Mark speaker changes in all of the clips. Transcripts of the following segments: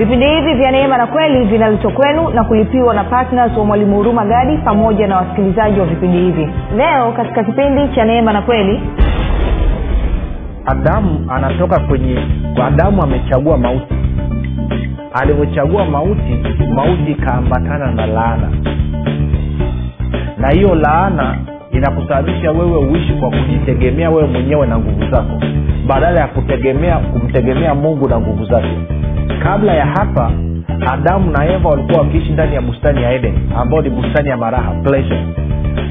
Speaker 1: vipindi hivi vya neema na kweli vinaletwa kwenu na kulipiwa na ptns wa mwalimu huruma gadi pamoja na wasikilizaji wa vipindi hivi leo katika kipindi cha neema na kweli
Speaker 2: adamu anatoka kwenye adamu amechagua mauti alivyochagua mauti mauti ikaambatana na laana na hiyo laana inakusababisha wewe uishi kwa kujitegemea wewe mwenyewe na nguvu zako badala ya kutegemea kumtegemea mungu na nguvu zake kabla ya hapa adamu na eva walikuwa wakiishi ndani ya bustani ya eden ambayo ni bustani ya maraha pleasure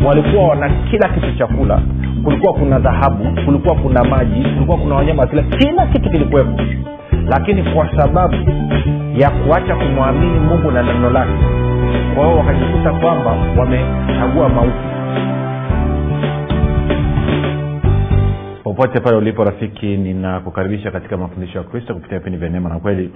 Speaker 2: walikuwa wana kila kitu chakula kulikuwa kuna dhahabu kulikuwa kuna maji kulikuwa kuna wanyama kila kila kitu kilikuwepo lakini kwa sababu ya kuacha kumwamini mungu na neno lake kwa hiyo wakajikuta kwamba wamechagua mauti popote pale ulipo rafiki ninakukaribisha katika mafundisho ya kristo kupitia vipindi vya neema na kweli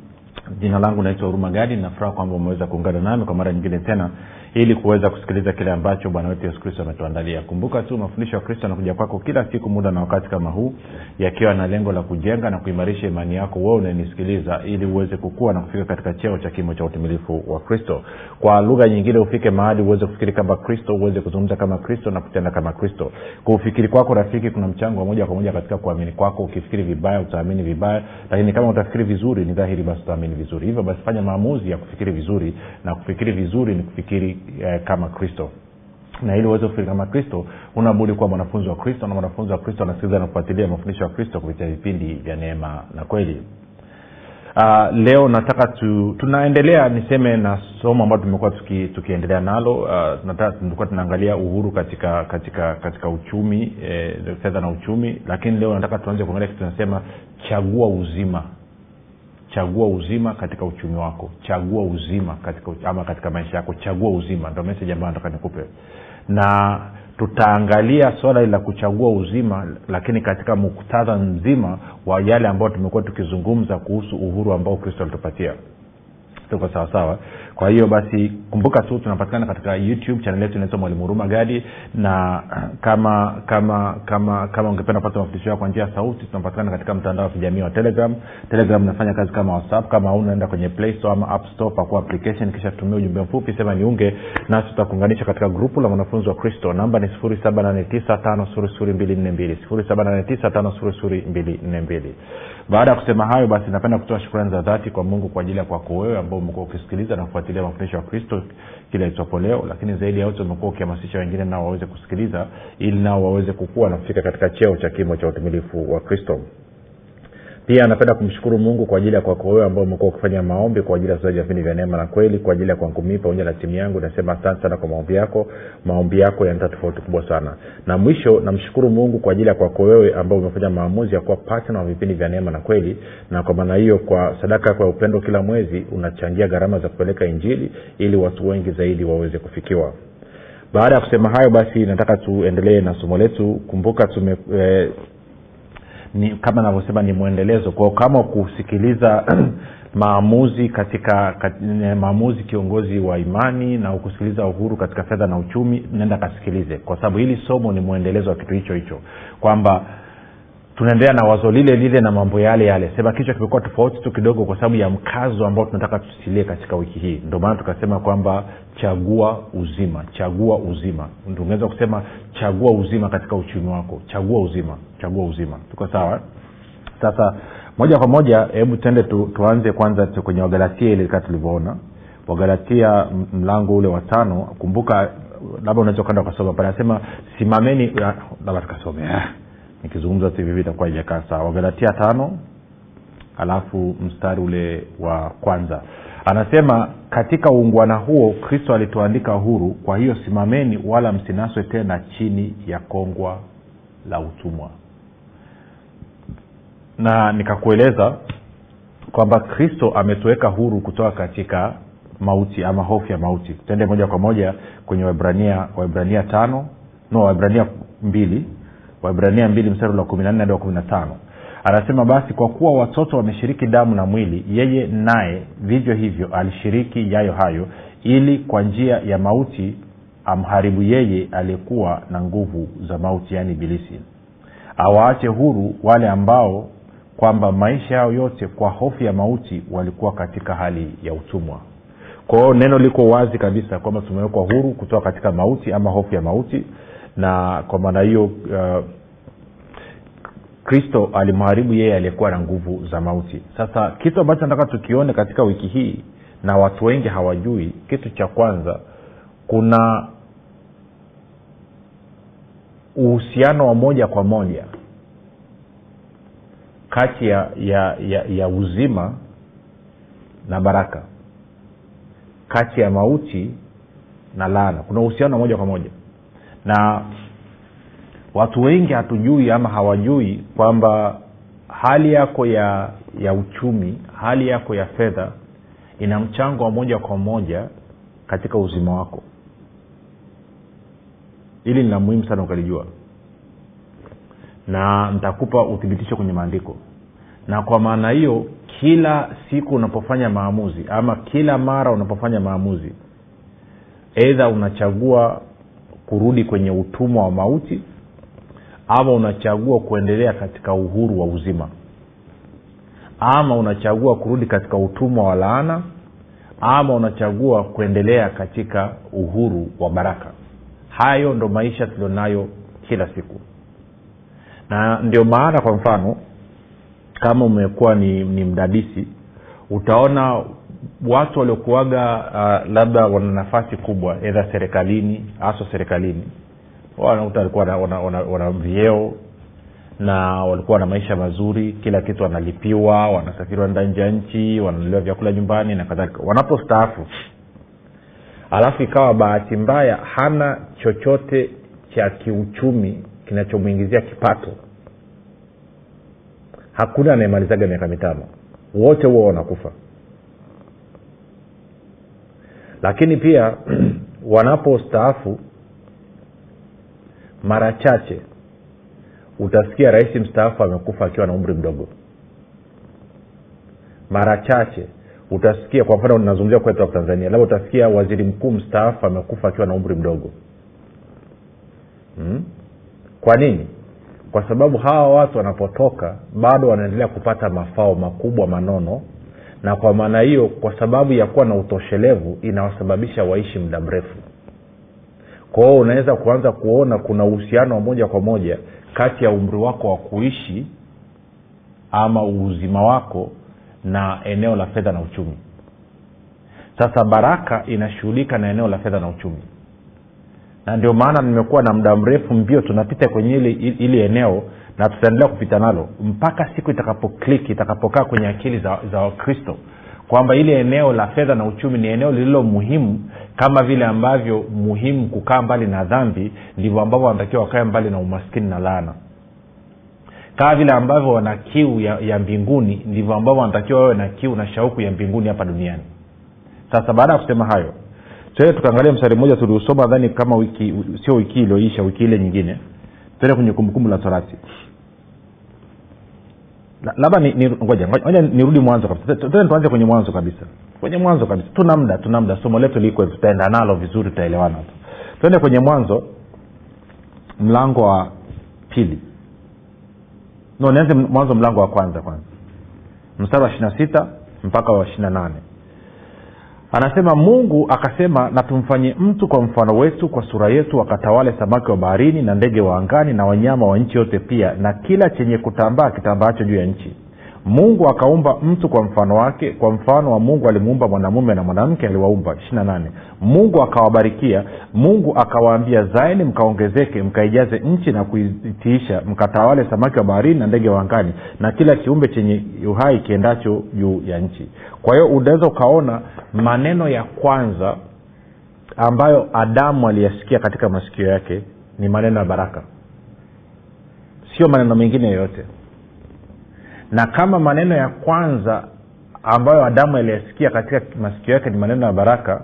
Speaker 2: jina langu naitwa huruma gadi ninafuraha kwamba umeweza kuungana nami kwa mara nyingine tena ili kuweza kusikiliza kile ambacho bwana wetu yesu kristo ametuandalia kumbuka tu mafundisho ya kristo anakuja kwako kila siku muda na wakati kama huu yakiwa na lengo la kujenga na kuimarisha imani yako wewe unanisikiliza ili uweze kukua na kufika katika cheo cha kimo cha utimilifu wa kristo kwa lugha nyingine ufike mahali uweze kufikiri kama kristo uweze kuzungumza kama kristo na kutenda kama kristo kwa kwako rafiki kuna mchango wa moja kwa moja katika kuamini kwako ukifikiri vibaya utaamini vibaya lakini kama utafikiri vizuri ni dhahiri basi utaamini vizuri hivyo basi fanya maamuzi ya kufikiri vizuri na kufikiri vizuri ni kufikiri eh, kama kristo na ili uweze kufikiri kama kristo unabudi kuwa mwanafunzi wa kristo na mwanafunzi wa kristo anasikiliza na kufuatilia mafundisho ya kristo kupitia vipindi vya neema na kweli uh, leo nataka tu, tunaendelea niseme na somo ambalo tumekuwa tuki, tukiendelea nalo uh, tunaangalia uhuru katika katika katika uchumi eh, fedha na uchumi lakini leo nataka tuanze kuangalia kitu tunasema chagua uzima chagua uzima katika uchumi wako chagua uzima katika ama katika maisha yako chagua uzima ndo meseji ambayo nataka nikupe na tutaangalia swala la kuchagua uzima lakini katika muktadha mzima wa yale ambayo tumekuwa tukizungumza kuhusu uhuru ambao kristo alitupatia tuko sawa sawa kwa hiyo basi kumbuka tu tunapatikana katika youtube chanel yetu inaitwa mwalimu huruma gadi na kama kama kama kama ungependa kupata mafundisho yao kwa njia ya sauti tunapatikana katika mtandao wa kijamii wa telegram telegram inafanya kazi kama whatsapp kama unaenda kwenye play store ama app store pakua application kisha tutumia ujumbe mfupi sema niunge nasi tutakuunganisha katika grupu la mwanafunzi wa kristo namba ni 7895242 7895242 baada ya kusema hayo basi napenda kutoa shukrani za dhati kwa mungu kwa ajili ya kwako wewe ambao umekuwa ukisikiliza na kufuatilia mafundisho ya kristo kila itwapo leo lakini zaidi ya yote umekuwa ukihamasisha wengine nao waweze kusikiliza ili nao waweze kukuwa na kufika katika cheo cha kimo cha utumilifu wa kristo pia napenda kumshukuru mungu kwa ajili ya kwako wewe ambao umekuwa ukifanya maombi kwa ajili ya usaji vipindi vya neema na kweli kwa ajili ya kwangu mii pamoja na timu yangu nasema asante sana kwa maombi yako maombi yako yanata tofauti kubwa sana na mwisho namshukuru mungu kwa ajili ya kwako wewe ambao umefanya maamuzi ya kuwa patna wa vipindi vya neema na kweli na kwa maana hiyo kwa sadaka yako ya upendo kila mwezi unachangia gharama za kupeleka injili ili watu wengi zaidi waweze kufikiwa baada ya kusema hayo basi nataka tuendelee na somo letu kumbuka tume, e, ni kama navyosema ni mwendelezo kwao kama kusikiliza maamuzi katika kat, eh, maamuzi kiongozi wa imani na ukusikiliza uhuru katika fedha na uchumi nenda kasikilize kwa sababu hili somo ni mwendelezo wa kitu hicho hicho kwamba tunaendelea na wazo lile lile na mambo yale yale sema kichwa kimekuwa tofauti tu kidogo kwa sababu ya mkazo ambao tunataka tusilie katika wiki hii ndio maana tukasema kwamba chagua uzima chagua uzima tungeweza kusema chagua uzima katika uchumi wako chagua uzima chagua uzima tuko sawa sasa moja kwa moja hebu tuende tu, tuanze kwanza tu kwenye wagalatia ile kaa tulivyoona wagalatia mlango ule wa tano kumbuka labda unaweza ukaenda ukasoma pale anasema simameni labda tukasome nikizungumza sasa hivi itakuwa ijakaa sawa wagalatia tano alafu mstari ule wa kwanza anasema katika uungwana huo kristo alituandika huru kwa hiyo simameni wala msinaswe tena chini ya kongwa la utumwa na nikakueleza kwamba kristo ametuweka huru kutoka katika mauti ama hofu ya mauti tende moja kwa moja kwenye waibrania waibrania tano no waibrania mbili waibrania mbili mstari wa kumi hadi wa anasema basi kwa kuwa watoto wameshiriki damu na mwili yeye naye vivyo hivyo alishiriki yayo hayo ili kwa njia ya mauti amharibu yeye aliyekuwa na nguvu za mauti yaani bilisi awaache huru wale ambao kwamba maisha yao yote kwa hofu ya mauti walikuwa katika hali ya utumwa kwa hiyo neno liko wazi kabisa kwamba tumewekwa huru kutoka katika mauti ama hofu ya mauti na kwa maana hiyo uh, kristo alimharibu yeye aliyekuwa na nguvu za mauti sasa kitu ambacho nataka tukione katika wiki hii na watu wengi hawajui kitu cha kwanza kuna uhusiano wa moja kwa moja kati ya, ya, ya, ya uzima na baraka kati ya mauti na laana kuna uhusiano wa moja kwa moja na watu wengi hatujui ama hawajui kwamba hali yako ya ya uchumi hali yako ya fedha ina mchango wa moja kwa moja katika uzima wako ili nina muhimu sana ukalijua na nitakupa uthibitisho kwenye maandiko na kwa maana hiyo kila siku unapofanya maamuzi ama kila mara unapofanya maamuzi eidha unachagua kurudi kwenye utumwa wa mauti ama unachagua kuendelea katika uhuru wa uzima ama unachagua kurudi katika utumwa wa laana ama unachagua kuendelea katika uhuru wa baraka hayo ndo maisha tulionayo kila siku na ndio maana kwa mfano kama umekuwa ni, ni mdadisi utaona watu waliokuaga uh, labda wana nafasi kubwa edha serikalini haswa serikalini wanakuta walikuwa wana, wana, wana, wana vyeo na walikuwa na maisha mazuri kila kitu wanalipiwa wanasafiri wanaenda nje ya nchi wananuliwa vyakula nyumbani na kadhalika wanapostaafu alafu ikawa bahati mbaya hana chochote cha kiuchumi kinachomwingizia kipato hakuna anayemalizaga miaka mitano wote huo wanakufa lakini pia wanapostaafu mara chache utasikia rais mstaafu amekufa akiwa na umri mdogo mara chache utasikia kwa mfano nazungumzia kwetu hapa tanzania labda utasikia waziri mkuu mstaafu amekufa akiwa na umri mdogo hmm? kwa nini kwa sababu hawa watu wanapotoka bado wanaendelea kupata mafao makubwa manono na kwa maana hiyo kwa sababu ya kuwa na utoshelevu inawasababisha waishi muda mrefu kwao unaweza kuanza kuona kuna uhusiano wa moja kwa moja kati ya umri wako wa kuishi ama uzima wako na eneo la fedha na uchumi sasa baraka inashughulika na eneo la fedha na uchumi na ndio maana nimekuwa na muda mrefu mbio tunapita kwenye ili, ili eneo na tutaendelea kupita nalo mpaka siku itakapokliki itakapokaa kwenye akili za, wakristo kwamba ili eneo la fedha na uchumi ni eneo lililo muhimu kama vile ambavyo muhimu kukaa mbali na dhambi ndivyo ambavyo wanatakiwa wakae mbali na umaskini na laana kama vile ambavyo wana kiu ya, ya mbinguni ndivyo ambavyo wanatakiwa wawe na kiu na shauku ya mbinguni hapa duniani sasa baada ya kusema hayo tuende tukaangalia mstari mmoja tuliusoma nadhani kama wiki sio wiki ilioisha wiki ile nyingine tuende kwenye kumbukumbu la torati labda ngoja ngoja nirudi mwanzo kabisa tuanze kwenye mwanzo kabisa kwenye mwanzo kabisa tuna mda tuna mda somo letu liko tutaenda nalo vizuri tutaelewana tuende kwenye mwanzo mlango wa pili no nianze mwanzo mlango wa kwanza kwanza mstari wa ishiri na sita mpaka wa ishiri na nane anasema mungu akasema natumfanye mtu kwa mfano wetu kwa sura yetu wakatawale samaki wa baharini na ndege wa angani na wanyama wa nchi yote pia na kila chenye kutambaa kitambaacho juu ya nchi mungu akaumba mtu kwa mfano wake kwa mfano wa mungu alimuumba mwanamume na mwanamke aliwaumba ishirinanane mungu akawabarikia mungu akawaambia zaeni mkaongezeke mkaijaze nchi na kuitiisha mkatawale samaki wa baharini na ndege wangani na kila kiumbe chenye uhai kiendacho juu ya nchi kwa hiyo unaweza ukaona maneno ya kwanza ambayo adamu aliyasikia katika masikio yake ni maneno ya baraka sio maneno mengine yoyote na kama maneno ya kwanza ambayo adamu aliyasikia katika masikio yake ni maneno ya baraka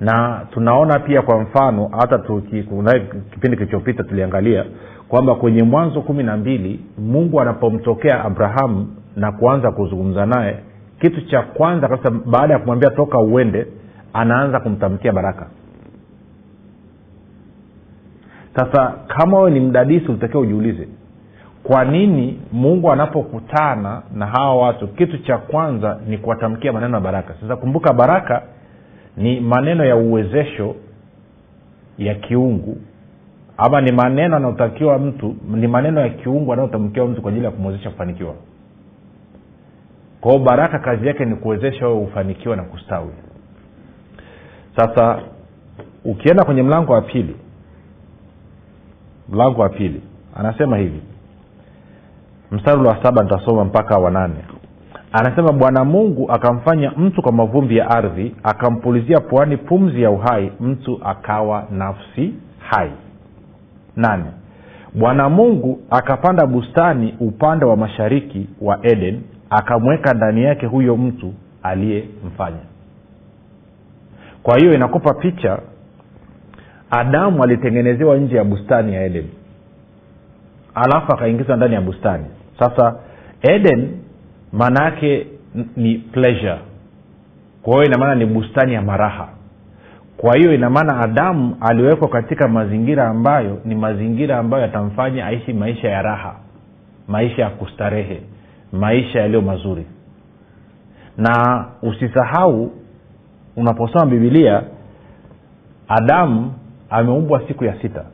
Speaker 2: na tunaona pia kwa mfano hata kipindi kilichopita tuliangalia kwamba kwenye mwanzo kumi na mbili mungu anapomtokea abrahamu na kuanza kuzungumza naye kitu cha kwanza kabisa baada ya kumwambia toka uende anaanza kumtamkia baraka sasa kama wewe ni mdadisi ulitakiwa ujiulize kwa nini mungu anapokutana na hawa watu kitu cha kwanza ni kuwatamkia maneno ya baraka sasa kumbuka baraka ni maneno ya uwezesho ya kiungu ama ni maneno anayotakiwa mtu ni maneno ya kiungu anayotamkiwa mtu kwa ajili ya kumwezesha kufanikiwa kwao baraka kazi yake ni kuwezesha wewe ufanikiwe na kustawi sasa ukienda kwenye mlango wa pili mlango wa pili anasema hivi mstari wa saba nitasoma mpaka wanane anasema bwana mungu akamfanya mtu kwa mavumbi ya ardhi akampulizia pwani pumzi ya uhai mtu akawa nafsi hai nane bwana mungu akapanda bustani upande wa mashariki wa eden akamweka ndani yake huyo mtu aliyemfanya kwa hiyo inakopa picha adamu alitengenezewa nje ya bustani ya eden alafu akaingizwa ndani ya bustani sasa eden maana yake ni pleasure kwa hiyo inamaana ni bustani ya maraha kwa hiyo inamaana adamu aliwekwa katika mazingira ambayo ni mazingira ambayo yatamfanya aishi maisha ya raha maisha ya kustarehe maisha yaliyo mazuri na usisahau unaposoma bibilia adamu ameumbwa siku ya sita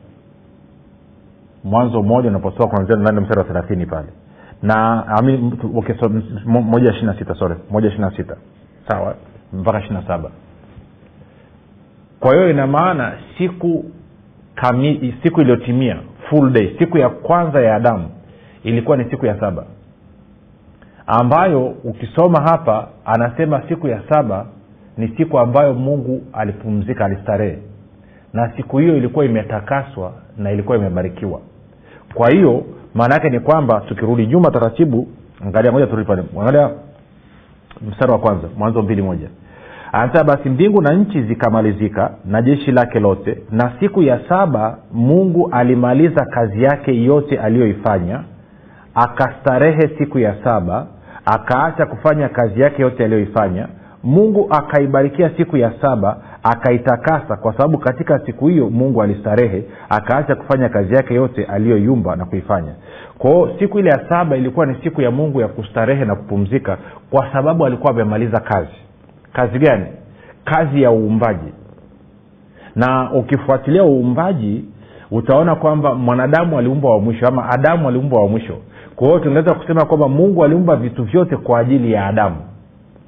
Speaker 2: mwanzo mmoja unaposoma kuanzia nane mstari wa thelathini pale na amini, okay, so, moja ishiri na sita sorry moja ishiri na sita sawa mpaka ishiri na saba kwa hiyo ina maana siku kami, siku iliyotimia full day siku ya kwanza ya adamu ilikuwa ni siku ya saba ambayo ukisoma hapa anasema siku ya saba ni siku ambayo mungu alipumzika alistarehe na siku hiyo ilikuwa imetakaswa na ilikuwa imebarikiwa kwa hiyo maana yake ni kwamba tukirudi nyuma taratibu angalia moja turudi pale angalia mstari wa kwanza mwanzo mbili moja anasema basi mbingu na nchi zikamalizika na jeshi lake lote na siku ya saba mungu alimaliza kazi yake yote aliyoifanya akastarehe siku ya saba akaacha kufanya kazi yake yote aliyoifanya mungu akaibarikia siku ya saba akaitakasa kwa sababu katika siku hiyo mungu alistarehe akaacha kufanya kazi yake yote aliyoyumba na kuifanya kwao siku ile ya saba ilikuwa ni siku ya mungu ya kustarehe na kupumzika kwa sababu alikuwa amemaliza kazi kazi gani kazi ya uumbaji na ukifuatilia uumbaji utaona kwamba mwanadamu aliumbwa wa mwisho ama adamu aliumbwa wa mwisho kwa hiyo tunaweza kusema kwamba mungu aliumba vitu vyote kwa ajili ya adamu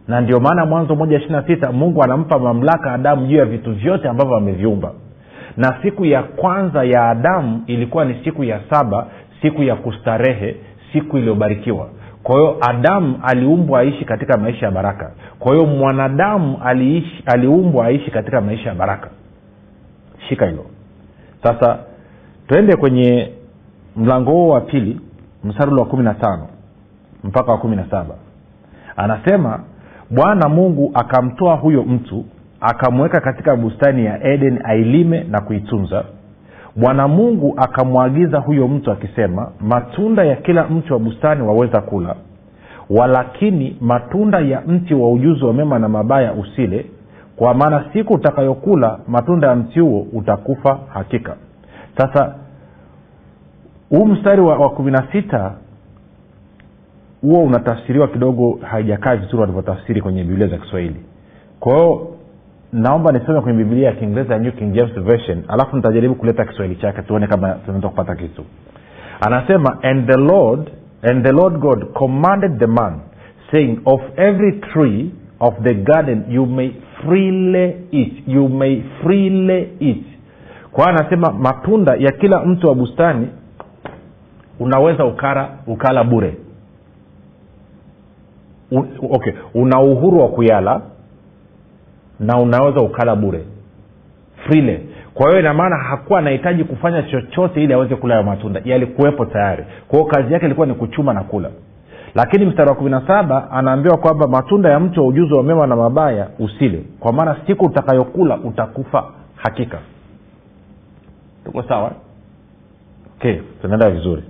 Speaker 2: na ndio maana mwanzo moja ishiri na sita mungu anampa mamlaka adamu juu ya vitu vyote ambavyo ameviumba na siku ya kwanza ya adamu ilikuwa ni siku ya saba siku ya kustarehe siku iliyobarikiwa kwa hiyo adamu aliumbwa aishi katika maisha ya baraka kwa hiyo mwanadamu aliumbwa aishi katika maisha ya baraka shika hilo sasa twende kwenye mlango huo wa pili msarulu wa kumi na tano mpaka wa kumi na saba anasema bwana mungu akamtoa huyo mtu akamweka katika bustani ya eden ailime na kuitunza bwana mungu akamwagiza huyo mtu akisema matunda ya kila mti wa bustani waweza kula walakini matunda ya mti wa ujuzi wa mema na mabaya usile kwa maana siku utakayokula matunda ya mti huo utakufa hakika sasa huu mstari wa, wa kumi na sita huo unatafsiriwa kidogo haijakaa vizuri walivyotafsiri kwenye biblia za kiswahili kwa hiyo naomba nisome kwenye biblia ya kiingereza new king james version alafu nitajaribu kuleta kiswahili chake tuone kama tunaweza kupata kitu anasema and the lord and the lord god commanded the man saying of every tree of the garden you may freely eat you may freely eat kwa anasema matunda ya kila mtu wa bustani unaweza ukara ukala bure okay una uhuru wa kuyala na unaweza ukala bure frile kwa hiyo inamaana hakuwa anahitaji kufanya chochote ili aweze kula hayo matunda yalikuwepo tayari kwa hiyo kazi yake ilikuwa ni kuchuma na kula lakini mstari wa kumi na saba anaambiwa kwamba matunda ya mtu wa ujuzi wa mema na mabaya usile kwa maana siku utakayokula utakufa hakika tuko sawa okay tunaenda vizuri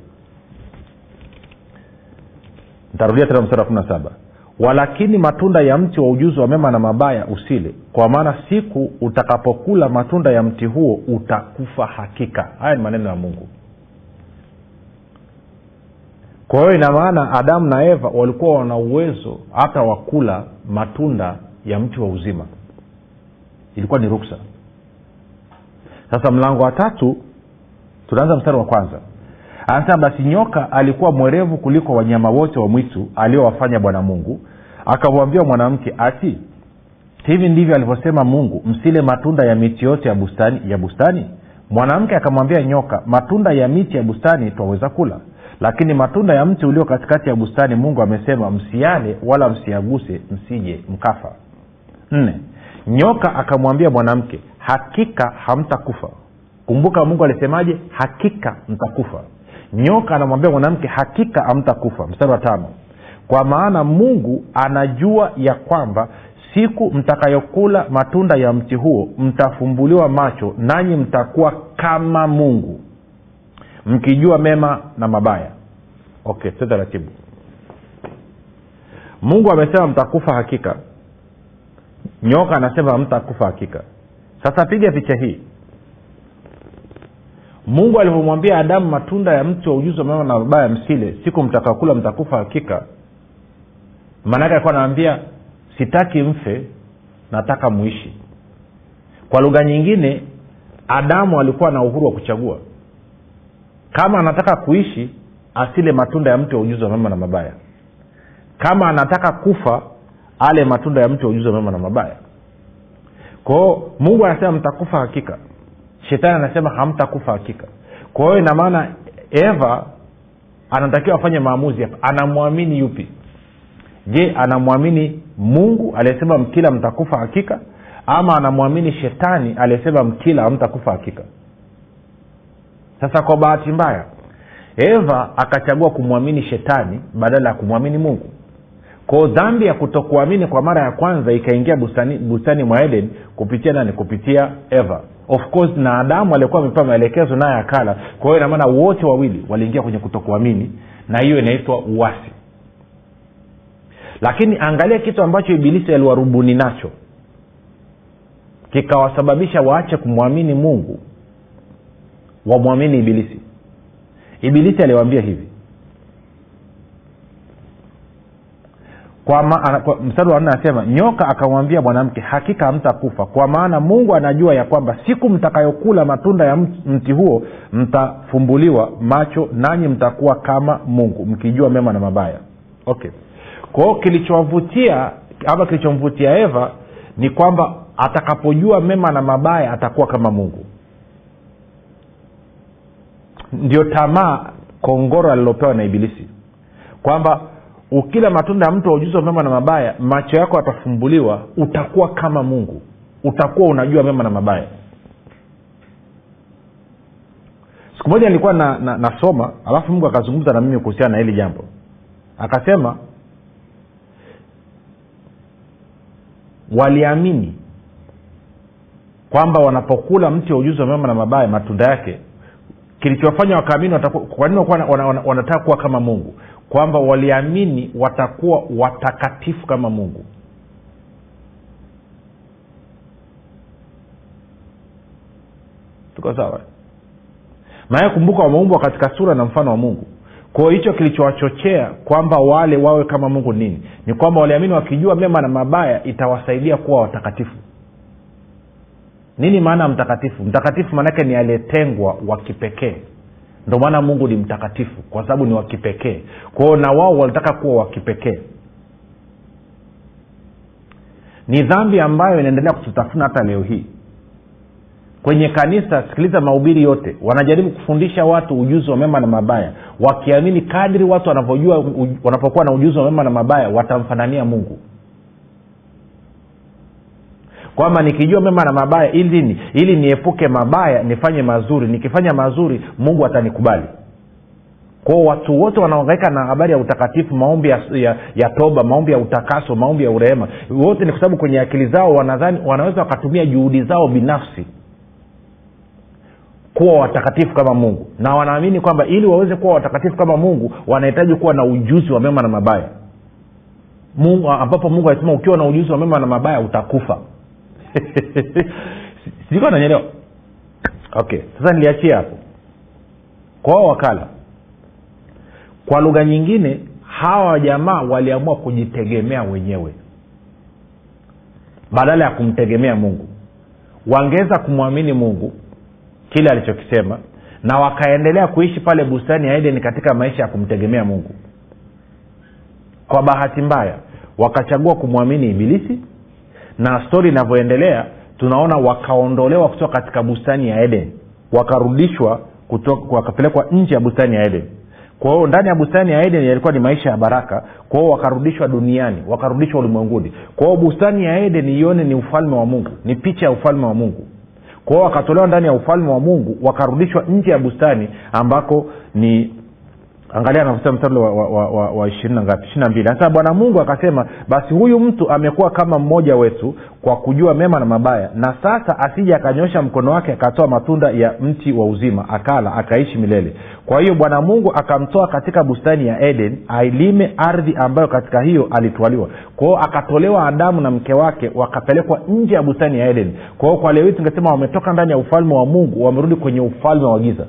Speaker 2: ntarudia tena mstari wa kumi na saba walakini matunda ya mti wa ujuzi wa mema na mabaya usile kwa maana siku utakapokula matunda ya mti huo utakufa hakika haya ni maneno ya mungu kwa hiyo ina maana adamu na eva walikuwa wana uwezo hata wakula matunda ya mti wa uzima ilikuwa ni ruksa sasa mlango wa tatu tunaanza mstari wa kwanza anasema basi nyoka alikuwa mwerevu kuliko wanyama wote wa mwitu aliowafanya bwana mungu akamwambia mwanamke ati hivi ndivyo alivyosema mungu msile matunda ya miti yote ya bustani ya bustani mwanamke akamwambia nyoka matunda ya miti ya bustani twaweza kula lakini matunda ya mti ulio katikati ya bustani mungu amesema msiale wala msiaguse msije mkafa nne nyoka akamwambia mwanamke hakika hamtakufa kumbuka mungu alisemaje hakika mtakufa nyoka anamwambia mwanamke hakika amtakufa mstari wa tano kwa maana mungu anajua ya kwamba siku mtakayokula matunda ya mti huo mtafumbuliwa macho nanyi mtakuwa kama mungu mkijua mema na mabaya okay sio taratibu mungu amesema mtakufa hakika nyoka anasema mtakufa hakika sasa piga picha hii mungu alivyomwambia adamu matunda ya mti wa ujuzi wa mema na mabaya msile siku mtakakula mtakufa hakika maanaake alikuwa anaambia sitaki mfe nataka muishi kwa lugha nyingine adamu alikuwa na uhuru wa kuchagua kama anataka kuishi asile matunda ya mti wa ujuzi wa mema na mabaya kama anataka kufa ale matunda ya mti wa ujuzi wa mema na mabaya kwao mungu anasema mtakufa hakika shetani anasema hamtakufa hakika kwa hiyo ina eva anatakiwa afanye maamuzi hapa anamwamini yupi je anamwamini mungu aliyesema mkila mtakufa hakika ama anamwamini shetani aliyesema mkila hamtakufa hakika sasa kwa bahati mbaya eva akachagua kumwamini shetani badala ya kumwamini mungu kwao dhambi ya kutokuamini kwa mara ya kwanza ikaingia bustani, bustani mwa eden kupitia nani kupitia eva of course na adamu alikuwa amepewa maelekezo naye akala kwa hiyo inamaana wote wawili waliingia kwenye kutokuamini na hiyo inaitwa uwasi lakini angalia kitu ambacho ibilisi aliwarubuni nacho kikawasababisha waache kumwamini mungu wamwamini ibilisi ibilisi aliwaambia hivi kwa ma, mstari wa nne anasema nyoka akamwambia mwanamke hakika hamtakufa kwa maana mungu anajua ya kwamba siku mtakayokula matunda ya mti huo mtafumbuliwa macho nanyi mtakuwa kama mungu mkijua mema na mabaya okay kwao kilichowavutia ama kilichomvutia eva ni kwamba atakapojua mema na mabaya atakuwa kama mungu ndio tamaa kongoro alilopewa na ibilisi kwamba ukila matunda ya mtu wa ujuzi wa mema na mabaya macho yako yatafumbuliwa utakuwa kama mungu utakuwa unajua mema na mabaya siku moja nilikuwa na, na, nasoma alafu mungu akazungumza na mimi kuhusiana na hili jambo akasema waliamini kwamba wanapokula mti wa ujuzi wa mema na mabaya matunda yake kilichofanya wakaamini kwa nini wanataka kuwa kama mungu kwamba waliamini watakuwa watakatifu kama mungu tuko sawa maana kumbuka wameumbwa katika sura na mfano wa mungu kwao hicho kilichowachochea kwamba wale wawe kama mungu nini ni kwamba waliamini wakijua mema na mabaya itawasaidia kuwa watakatifu nini maana ya mtakatifu mtakatifu maanaake ni aliyetengwa wa kipekee ndio maana mungu ni mtakatifu kwa sababu ni wakipekee kwao na wao walitaka kuwa wakipekee ni dhambi ambayo inaendelea kututafuna hata leo hii kwenye kanisa sikiliza mahubiri yote wanajaribu kufundisha watu ujuzi wa mema na mabaya wakiamini kadri watu wanavyojua wanapokuwa na ujuzi wa mema na mabaya watamfanania mungu kwamba nikijua mema na mabaya ili ni ili niepuke mabaya nifanye mazuri nikifanya mazuri mungu atanikubali kwao watu wote wanaangaika na habari ya utakatifu maombi ya, ya, ya toba maombi ya utakaso maombi ya urehema wote ni kwa sababu kwenye akili zao wanadhani wanaweza wakatumia juhudi zao binafsi kuwa watakatifu kama mungu na wanaamini kwamba ili waweze kuwa watakatifu kama mungu wanahitaji kuwa na ujuzi wa mema na mabaya mungu, ambapo mungu alisema ukiwa na ujuzi wa mema na mabaya utakufa sijikuwa nanyelewa okay sasa niliachia hapo kwao wakala kwa lugha nyingine hawa wajamaa waliamua kujitegemea wenyewe badala ya kumtegemea mungu wangeweza kumwamini mungu kile alichokisema na wakaendelea kuishi pale bustani ya edeni katika maisha ya kumtegemea mungu kwa bahati mbaya wakachagua kumwamini ibilisi na stori inavyoendelea tunaona wakaondolewa kutoka katika bustani ya eden wakarudishwa wakapelekwa nje ya bustani ya eden kwa hiyo ndani ya bustani ya eden yalikuwa ni maisha ya baraka kwa hiyo wakarudishwa duniani wakarudishwa ulimwenguni kwa hiyo bustani ya eden ione ni ufalme wa mungu ni picha ya ufalme wa mungu kwa kwao wakatolewa ndani ya ufalme wa mungu wakarudishwa nje ya bustani ambako ni angalia anafuta mstari wa, wa, wa, wa ishirini na ngapi ishiri na mbili sasa bwana mungu akasema basi huyu mtu amekuwa kama mmoja wetu kwa kujua mema na mabaya na sasa asija akanyosha mkono wake akatoa matunda ya mti wa uzima akala akaishi milele kwa hiyo bwana mungu akamtoa katika bustani ya eden ailime ardhi ambayo katika hiyo alitwaliwa kwao akatolewa adamu na mke wake wakapelekwa nje ya bustani ya eden kwao kwa leo hii tungesema wametoka ndani ya ufalme wa mungu wamerudi kwenye ufalme wa giza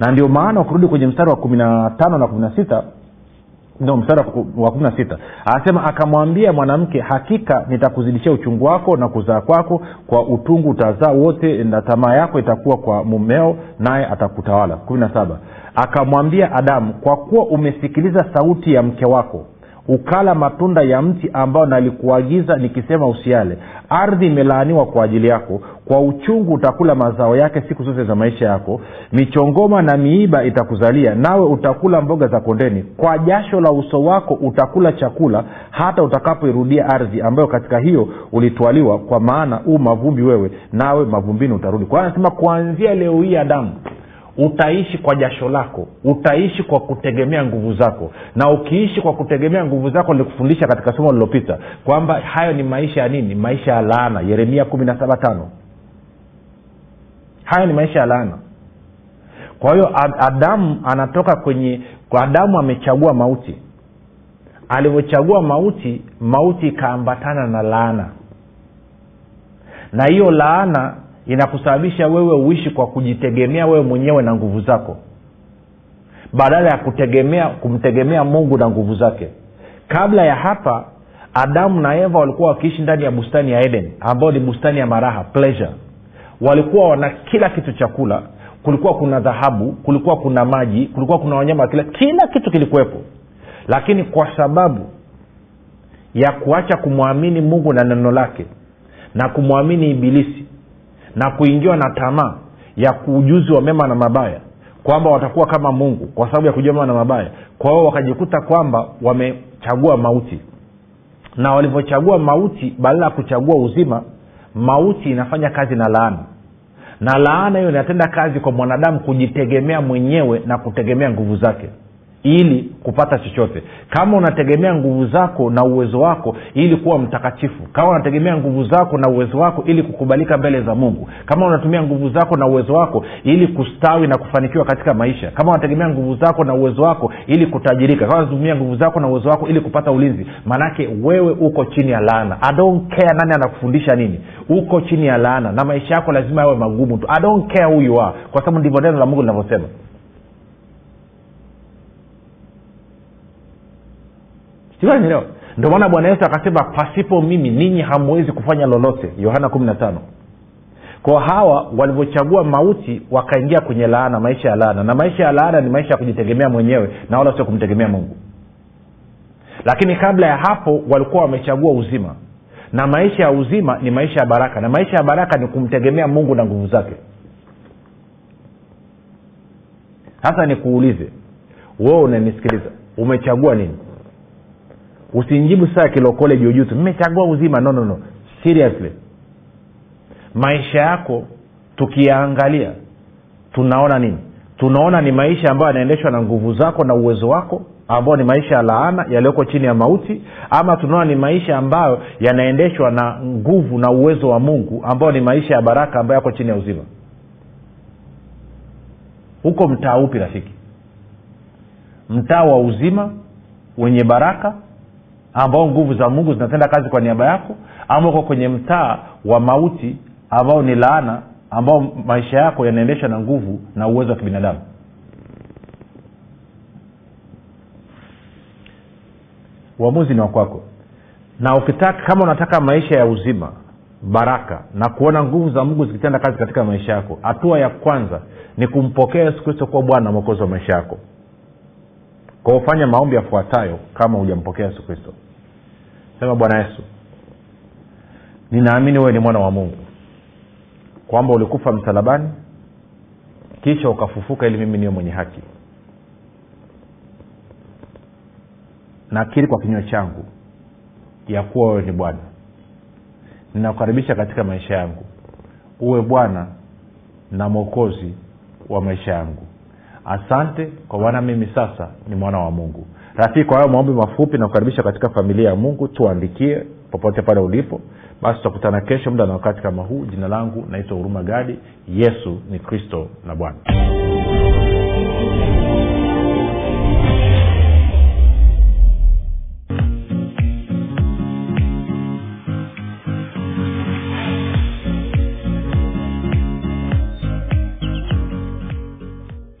Speaker 2: na ndio maana ukirudi kwenye mstari wa kumi na tano na kumi na sita ndo mstari wa kumi na sita anasema akamwambia mwanamke hakika nitakuzidishia uchungu wako na kuzaa kwako kwa utungu utazaa wote na tamaa yako itakuwa kwa mumeo naye atakutawala kumi na saba akamwambia adamu kwa kuwa umesikiliza sauti ya mke wako ukala matunda ya mti ambao nalikuagiza nikisema usiale ardhi imelaaniwa kwa ajili yako kwa uchungu utakula mazao yake siku zote za maisha yako michongoma na miiba itakuzalia nawe utakula mboga za kondeni kwa jasho la uso wako utakula chakula hata utakapoirudia ardhi ambayo katika hiyo ulitwaliwa kwa maana u mavumbi wewe nawe mavumbini utarudi kwa anasema kuanzia leo hii adamu utaishi kwa jasho lako utaishi kwa kutegemea nguvu zako na ukiishi kwa kutegemea nguvu zako nilikufundisha katika somo lililopita kwamba hayo ni maisha ya nini maisha ya laana yeremia kumi na saba tano hayo ni maisha ya laana kwa hiyo adamu anatoka kwenye adamu amechagua mauti alivyochagua mauti mauti ikaambatana na laana na hiyo laana inakusababisha wewe uishi kwa kujitegemea wewe mwenyewe na nguvu zako badala ya kutegemea kumtegemea mungu na nguvu zake kabla ya hapa adamu na eva walikuwa wakiishi ndani ya bustani ya eden ambayo ni bustani ya maraha pleasure walikuwa wana kila kitu chakula kulikuwa kuna dhahabu kulikuwa kuna maji kulikuwa kuna wanyama kila kila kitu kilikuwepo lakini kwa sababu ya kuacha kumwamini mungu na neno lake na kumwamini ibilisi na kuingiwa na tamaa ya ujuzi wa mema na mabaya kwamba watakuwa kama mungu kwa sababu ya kujua mema na mabaya kwa hiyo wakajikuta kwamba wamechagua mauti na walivyochagua mauti badala ya kuchagua uzima mauti inafanya kazi na laana na laana hiyo inatenda kazi kwa mwanadamu kujitegemea mwenyewe na kutegemea nguvu zake ili kupata chochote kama unategemea nguvu zako na uwezo wako ili kuwa mtakatifu kama unategemea nguvu zako na uwezo wako ili kukubalika mbele za mungu kama unatumia nguvu zako na uwezo wako ili kustawi na kufanikiwa katika maisha kama unategemea nguvu zako na uwezo wako ili kutajirika kama unatumia nguvu zako na uwezo wako ili kupata ulinzi maanake wewe uko chini ya laana i don't care nani anakufundisha nini uko chini ya laana na maisha yako lazima yawe magumu tu i don't care who you are kwa sababu ndivyo neno la mungu linavyosema sinanyelewa ndio maana bwana yesu akasema pasipo mimi ninyi hamwezi kufanya lolote yohana kumi na tano kwa hawa walivyochagua mauti wakaingia kwenye laana maisha ya laana na maisha ya laana ni maisha ya kujitegemea mwenyewe na wala sio kumtegemea mungu lakini kabla ya hapo walikuwa wamechagua uzima na maisha ya uzima ni maisha ya baraka na maisha ya baraka ni kumtegemea mungu na nguvu zake sasa nikuulize wewe unanisikiliza umechagua nini usimjibu saa kilokole juujuu mmechagua uzima no no no seriously maisha yako tukiyaangalia tunaona nini tunaona ni maisha ambayo yanaendeshwa na nguvu zako na uwezo wako ambayo ni maisha ya laana yaliyoko chini ya mauti ama tunaona ni maisha ambayo yanaendeshwa na nguvu na uwezo wa mungu ambayo ni maisha ya baraka ambayo yako chini ya uzima huko mtaa upi rafiki mtaa wa uzima wenye baraka ambao nguvu za mungu zinatenda kazi kwa niaba yako ama uko kwenye mtaa wa mauti ambao ni laana ambao maisha yako yanaendeshwa na nguvu na uwezo wa kibinadamu uamuzi ni wakwako na ukitaka kama unataka maisha ya uzima baraka na kuona nguvu za mungu zikitenda kazi katika maisha yako hatua ya kwanza ni kumpokea yesu kristo kuwa bwana mwokozi wa maisha yako kwa ufanya maombi yafuatayo kama hujampokea yesu kristo sema bwana yesu ninaamini wewe ni mwana wa mungu kwamba ulikufa msalabani kisha ukafufuka ili mimi niwe mwenye haki nakiri kwa kinywa changu ya kuwa wewe ni bwana ninakukaribisha katika maisha yangu uwe bwana na mwokozi wa maisha yangu asante kwa maana mimi sasa ni mwana wa mungu rafiki kwa hayo maombi mafupi na kukaribisha katika familia ya mungu tuandikie popote pale ulipo basi tutakutana kesho muda na wakati kama huu jina langu naitwa huruma gadi yesu ni kristo na bwana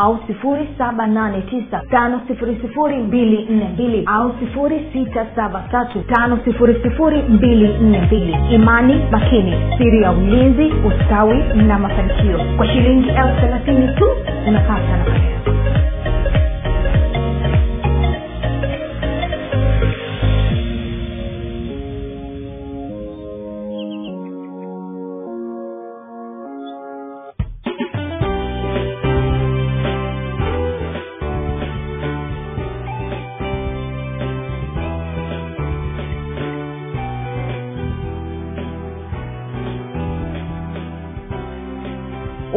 Speaker 1: au 789 saba nane au sifuri sita saba imani makini siri ya ulinzi ustawi na mafanikio kwa shilingi elfu thelathini tu unapata nafasi